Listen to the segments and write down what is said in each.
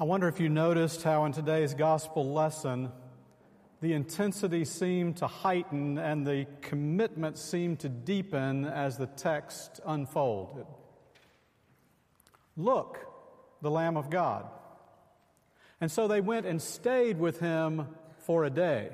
I wonder if you noticed how in today's gospel lesson, the intensity seemed to heighten and the commitment seemed to deepen as the text unfolded. Look, the Lamb of God. And so they went and stayed with him for a day.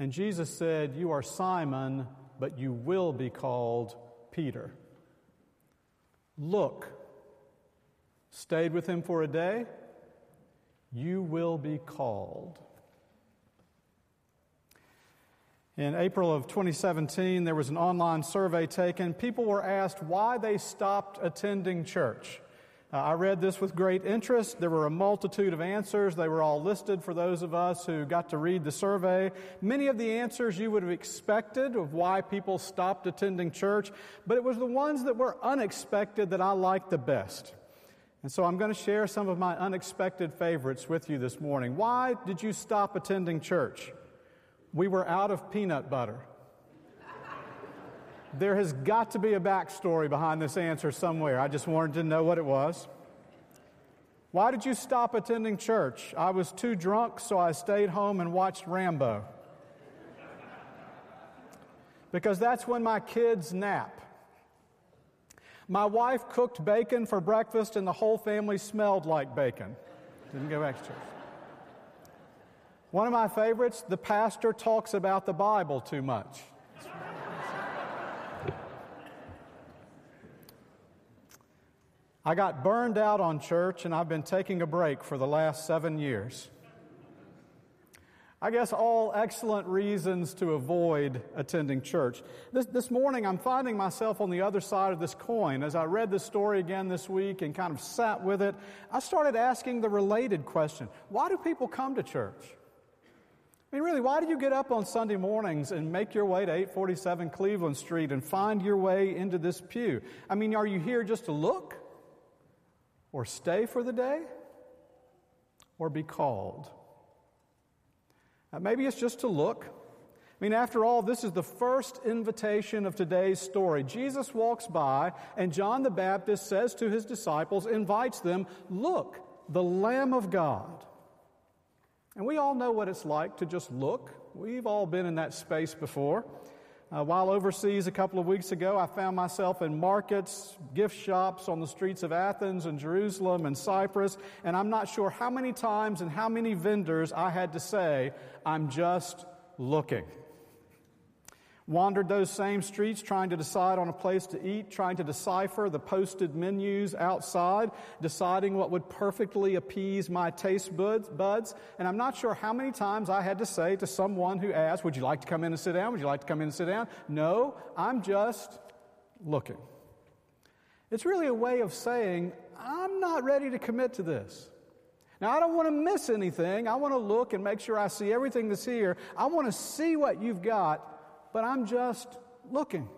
And Jesus said, You are Simon, but you will be called Peter. Look, stayed with him for a day, you will be called. In April of 2017, there was an online survey taken. People were asked why they stopped attending church. Uh, I read this with great interest. There were a multitude of answers. They were all listed for those of us who got to read the survey. Many of the answers you would have expected of why people stopped attending church, but it was the ones that were unexpected that I liked the best. And so I'm going to share some of my unexpected favorites with you this morning. Why did you stop attending church? We were out of peanut butter. There has got to be a backstory behind this answer somewhere. I just wanted to know what it was. Why did you stop attending church? I was too drunk, so I stayed home and watched Rambo. Because that's when my kids nap. My wife cooked bacon for breakfast, and the whole family smelled like bacon. Didn't go back to church. One of my favorites, the pastor talks about the Bible too much. I got burned out on church and I've been taking a break for the last seven years. I guess all excellent reasons to avoid attending church. This, this morning, I'm finding myself on the other side of this coin. As I read this story again this week and kind of sat with it, I started asking the related question why do people come to church? I mean, really, why do you get up on Sunday mornings and make your way to 847 Cleveland Street and find your way into this pew? I mean, are you here just to look? or stay for the day or be called. Now, maybe it's just to look. I mean, after all, this is the first invitation of today's story. Jesus walks by, and John the Baptist says to his disciples, invites them, Look, the Lamb of God. And we all know what it's like to just look. We've all been in that space before. Uh, while overseas a couple of weeks ago, I found myself in markets, gift shops on the streets of Athens and Jerusalem and Cyprus, and I'm not sure how many times and how many vendors I had to say, I'm just looking. Wandered those same streets trying to decide on a place to eat, trying to decipher the posted menus outside, deciding what would perfectly appease my taste buds. And I'm not sure how many times I had to say to someone who asked, Would you like to come in and sit down? Would you like to come in and sit down? No, I'm just looking. It's really a way of saying, I'm not ready to commit to this. Now, I don't want to miss anything. I want to look and make sure I see everything that's here. I want to see what you've got but I'm just looking.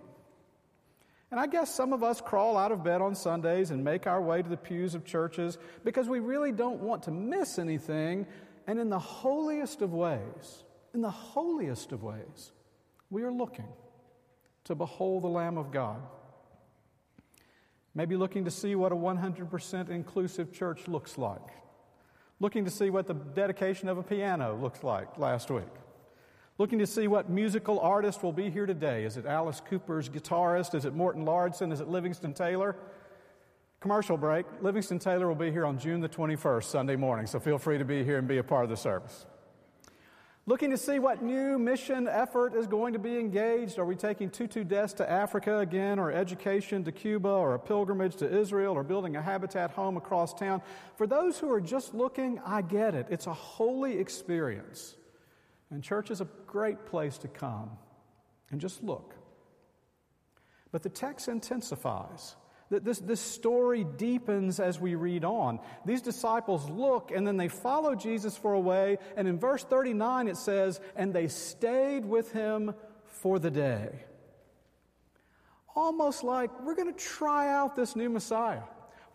And I guess some of us crawl out of bed on Sundays and make our way to the pews of churches because we really don't want to miss anything. And in the holiest of ways, in the holiest of ways, we are looking to behold the Lamb of God. Maybe looking to see what a 100% inclusive church looks like. Looking to see what the dedication of a piano looks like last week. Looking to see what musical artist will be here today. Is it Alice Cooper's guitarist? Is it Morton Lauridsen? Is it Livingston Taylor? Commercial break. Livingston Taylor will be here on June the 21st, Sunday morning, so feel free to be here and be a part of the service. Looking to see what new mission effort is going to be engaged. Are we taking Tutu Des to Africa again, or education to Cuba, or a pilgrimage to Israel, or building a habitat home across town? For those who are just looking, I get it. It's a holy experience. And church is a great place to come and just look. But the text intensifies. This, this story deepens as we read on. These disciples look and then they follow Jesus for a way. And in verse 39 it says, And they stayed with him for the day. Almost like we're going to try out this new Messiah.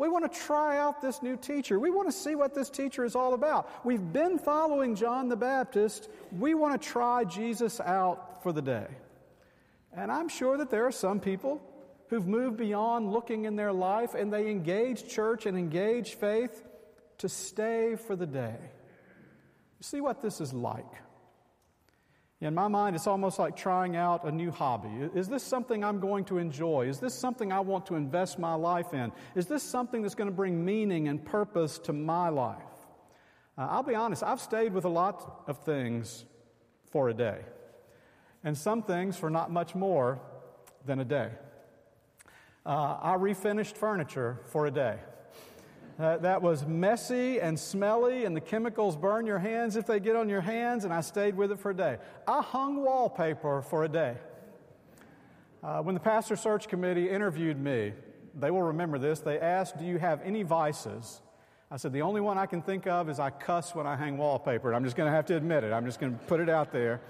We want to try out this new teacher. We want to see what this teacher is all about. We've been following John the Baptist. We want to try Jesus out for the day. And I'm sure that there are some people who've moved beyond looking in their life and they engage church and engage faith to stay for the day. See what this is like. In my mind, it's almost like trying out a new hobby. Is this something I'm going to enjoy? Is this something I want to invest my life in? Is this something that's going to bring meaning and purpose to my life? Uh, I'll be honest, I've stayed with a lot of things for a day, and some things for not much more than a day. Uh, I refinished furniture for a day. Uh, that was messy and smelly, and the chemicals burn your hands if they get on your hands, and I stayed with it for a day. I hung wallpaper for a day. Uh, when the pastor search committee interviewed me, they will remember this. They asked, Do you have any vices? I said, The only one I can think of is I cuss when I hang wallpaper. I'm just going to have to admit it. I'm just going to put it out there.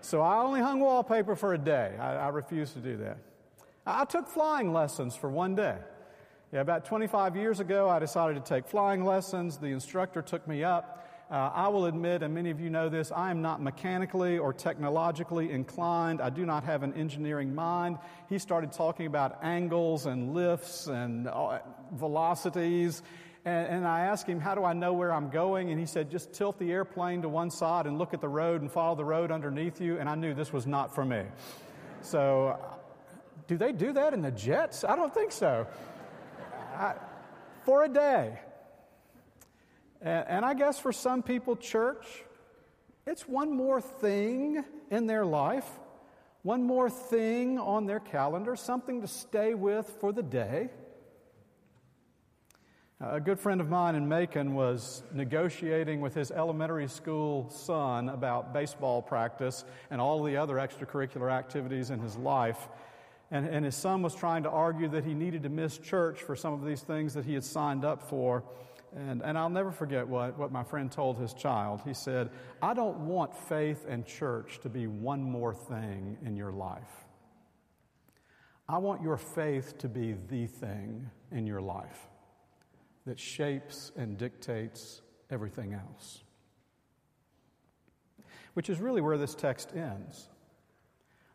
So I only hung wallpaper for a day. I, I refused to do that. I took flying lessons for one day. Yeah, about 25 years ago, I decided to take flying lessons. The instructor took me up. Uh, I will admit, and many of you know this, I am not mechanically or technologically inclined. I do not have an engineering mind. He started talking about angles and lifts and uh, velocities. And, and I asked him, How do I know where I'm going? And he said, Just tilt the airplane to one side and look at the road and follow the road underneath you. And I knew this was not for me. So, do they do that in the jets? I don't think so. I, for a day. And, and I guess for some people, church, it's one more thing in their life, one more thing on their calendar, something to stay with for the day. A good friend of mine in Macon was negotiating with his elementary school son about baseball practice and all the other extracurricular activities in his life. And, and his son was trying to argue that he needed to miss church for some of these things that he had signed up for. And, and I'll never forget what, what my friend told his child. He said, I don't want faith and church to be one more thing in your life. I want your faith to be the thing in your life that shapes and dictates everything else. Which is really where this text ends.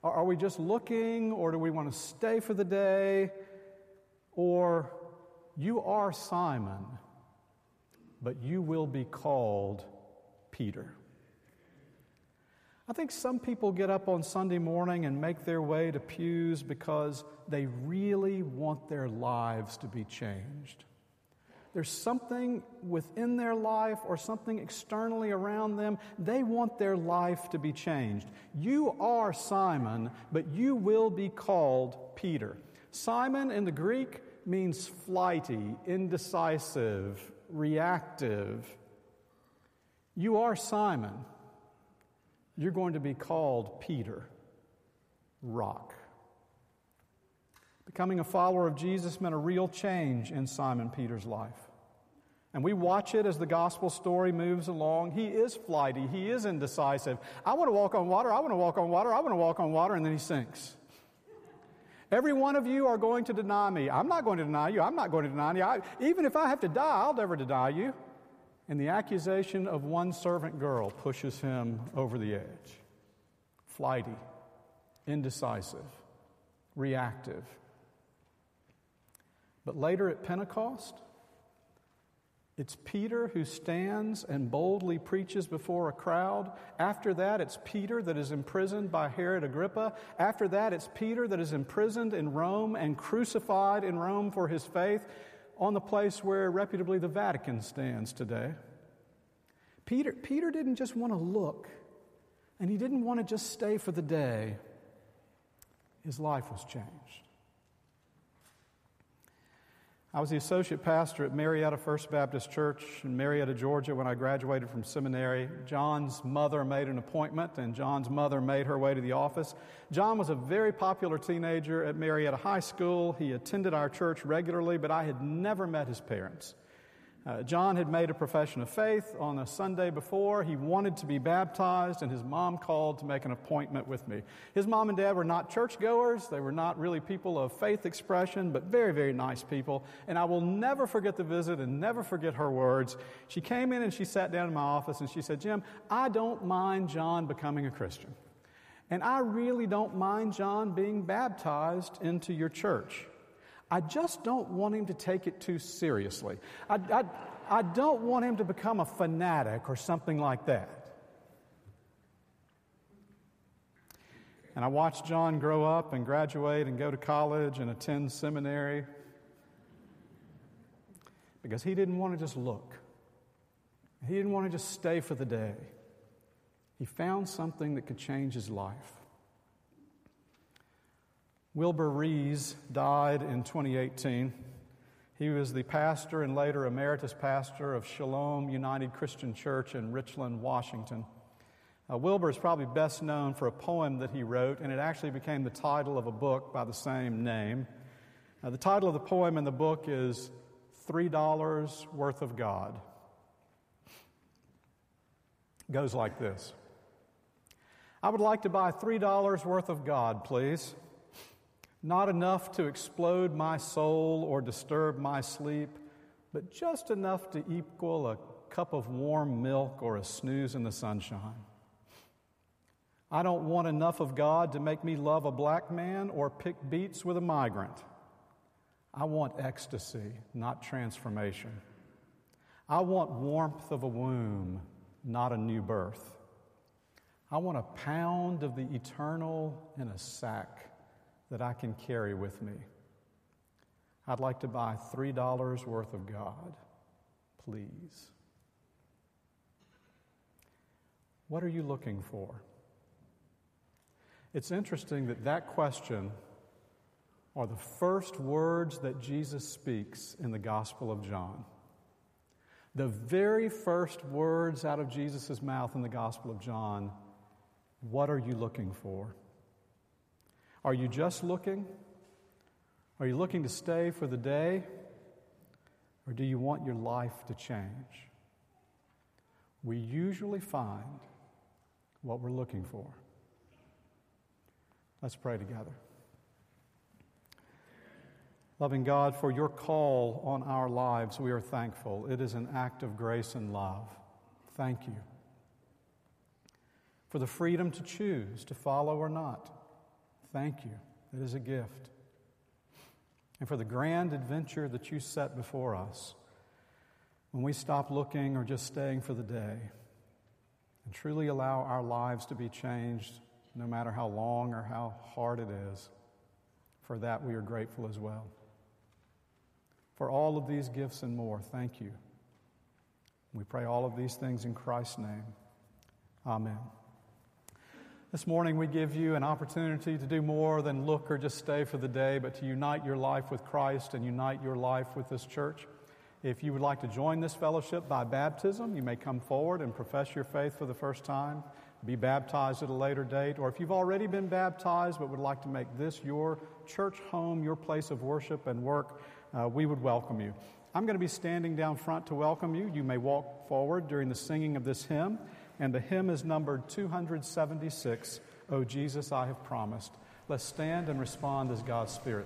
Are we just looking, or do we want to stay for the day? Or you are Simon, but you will be called Peter. I think some people get up on Sunday morning and make their way to pews because they really want their lives to be changed. There's something within their life or something externally around them. They want their life to be changed. You are Simon, but you will be called Peter. Simon in the Greek means flighty, indecisive, reactive. You are Simon. You're going to be called Peter, rock. Becoming a follower of Jesus meant a real change in Simon Peter's life. And we watch it as the gospel story moves along. He is flighty, he is indecisive. I want to walk on water, I want to walk on water, I want to walk on water, and then he sinks. Every one of you are going to deny me. I'm not going to deny you. I'm not going to deny you. I, even if I have to die, I'll never deny you. And the accusation of one servant girl pushes him over the edge. Flighty, indecisive, reactive. But later at Pentecost, it's Peter who stands and boldly preaches before a crowd. After that, it's Peter that is imprisoned by Herod Agrippa. After that, it's Peter that is imprisoned in Rome and crucified in Rome for his faith on the place where reputably the Vatican stands today. Peter, Peter didn't just want to look, and he didn't want to just stay for the day. His life was changed. I was the associate pastor at Marietta First Baptist Church in Marietta, Georgia, when I graduated from seminary. John's mother made an appointment, and John's mother made her way to the office. John was a very popular teenager at Marietta High School. He attended our church regularly, but I had never met his parents. Uh, John had made a profession of faith on a Sunday before. He wanted to be baptized, and his mom called to make an appointment with me. His mom and dad were not churchgoers. They were not really people of faith expression, but very, very nice people. And I will never forget the visit and never forget her words. She came in and she sat down in my office and she said, Jim, I don't mind John becoming a Christian. And I really don't mind John being baptized into your church. I just don't want him to take it too seriously. I, I, I don't want him to become a fanatic or something like that. And I watched John grow up and graduate and go to college and attend seminary because he didn't want to just look. He didn't want to just stay for the day. He found something that could change his life. Wilbur Rees died in 2018. He was the pastor and later emeritus pastor of Shalom United Christian Church in Richland, Washington. Uh, Wilbur is probably best known for a poem that he wrote, and it actually became the title of a book by the same name. Uh, the title of the poem in the book is Three Dollars Worth of God. It goes like this I would like to buy $3 worth of God, please. Not enough to explode my soul or disturb my sleep, but just enough to equal a cup of warm milk or a snooze in the sunshine. I don't want enough of God to make me love a black man or pick beets with a migrant. I want ecstasy, not transformation. I want warmth of a womb, not a new birth. I want a pound of the eternal in a sack that I can carry with me. I'd like to buy $3 worth of God, please. What are you looking for? It's interesting that that question are the first words that Jesus speaks in the Gospel of John. The very first words out of Jesus' mouth in the Gospel of John what are you looking for? Are you just looking? Are you looking to stay for the day? Or do you want your life to change? We usually find what we're looking for. Let's pray together. Loving God, for your call on our lives, we are thankful. It is an act of grace and love. Thank you for the freedom to choose to follow or not. Thank you. It is a gift. And for the grand adventure that you set before us when we stop looking or just staying for the day and truly allow our lives to be changed no matter how long or how hard it is. For that, we are grateful as well. For all of these gifts and more, thank you. We pray all of these things in Christ's name. Amen. This morning, we give you an opportunity to do more than look or just stay for the day, but to unite your life with Christ and unite your life with this church. If you would like to join this fellowship by baptism, you may come forward and profess your faith for the first time, be baptized at a later date, or if you've already been baptized but would like to make this your church home, your place of worship and work, uh, we would welcome you. I'm going to be standing down front to welcome you. You may walk forward during the singing of this hymn and the hymn is numbered 276, O Jesus, I have promised. Let's stand and respond as God's Spirit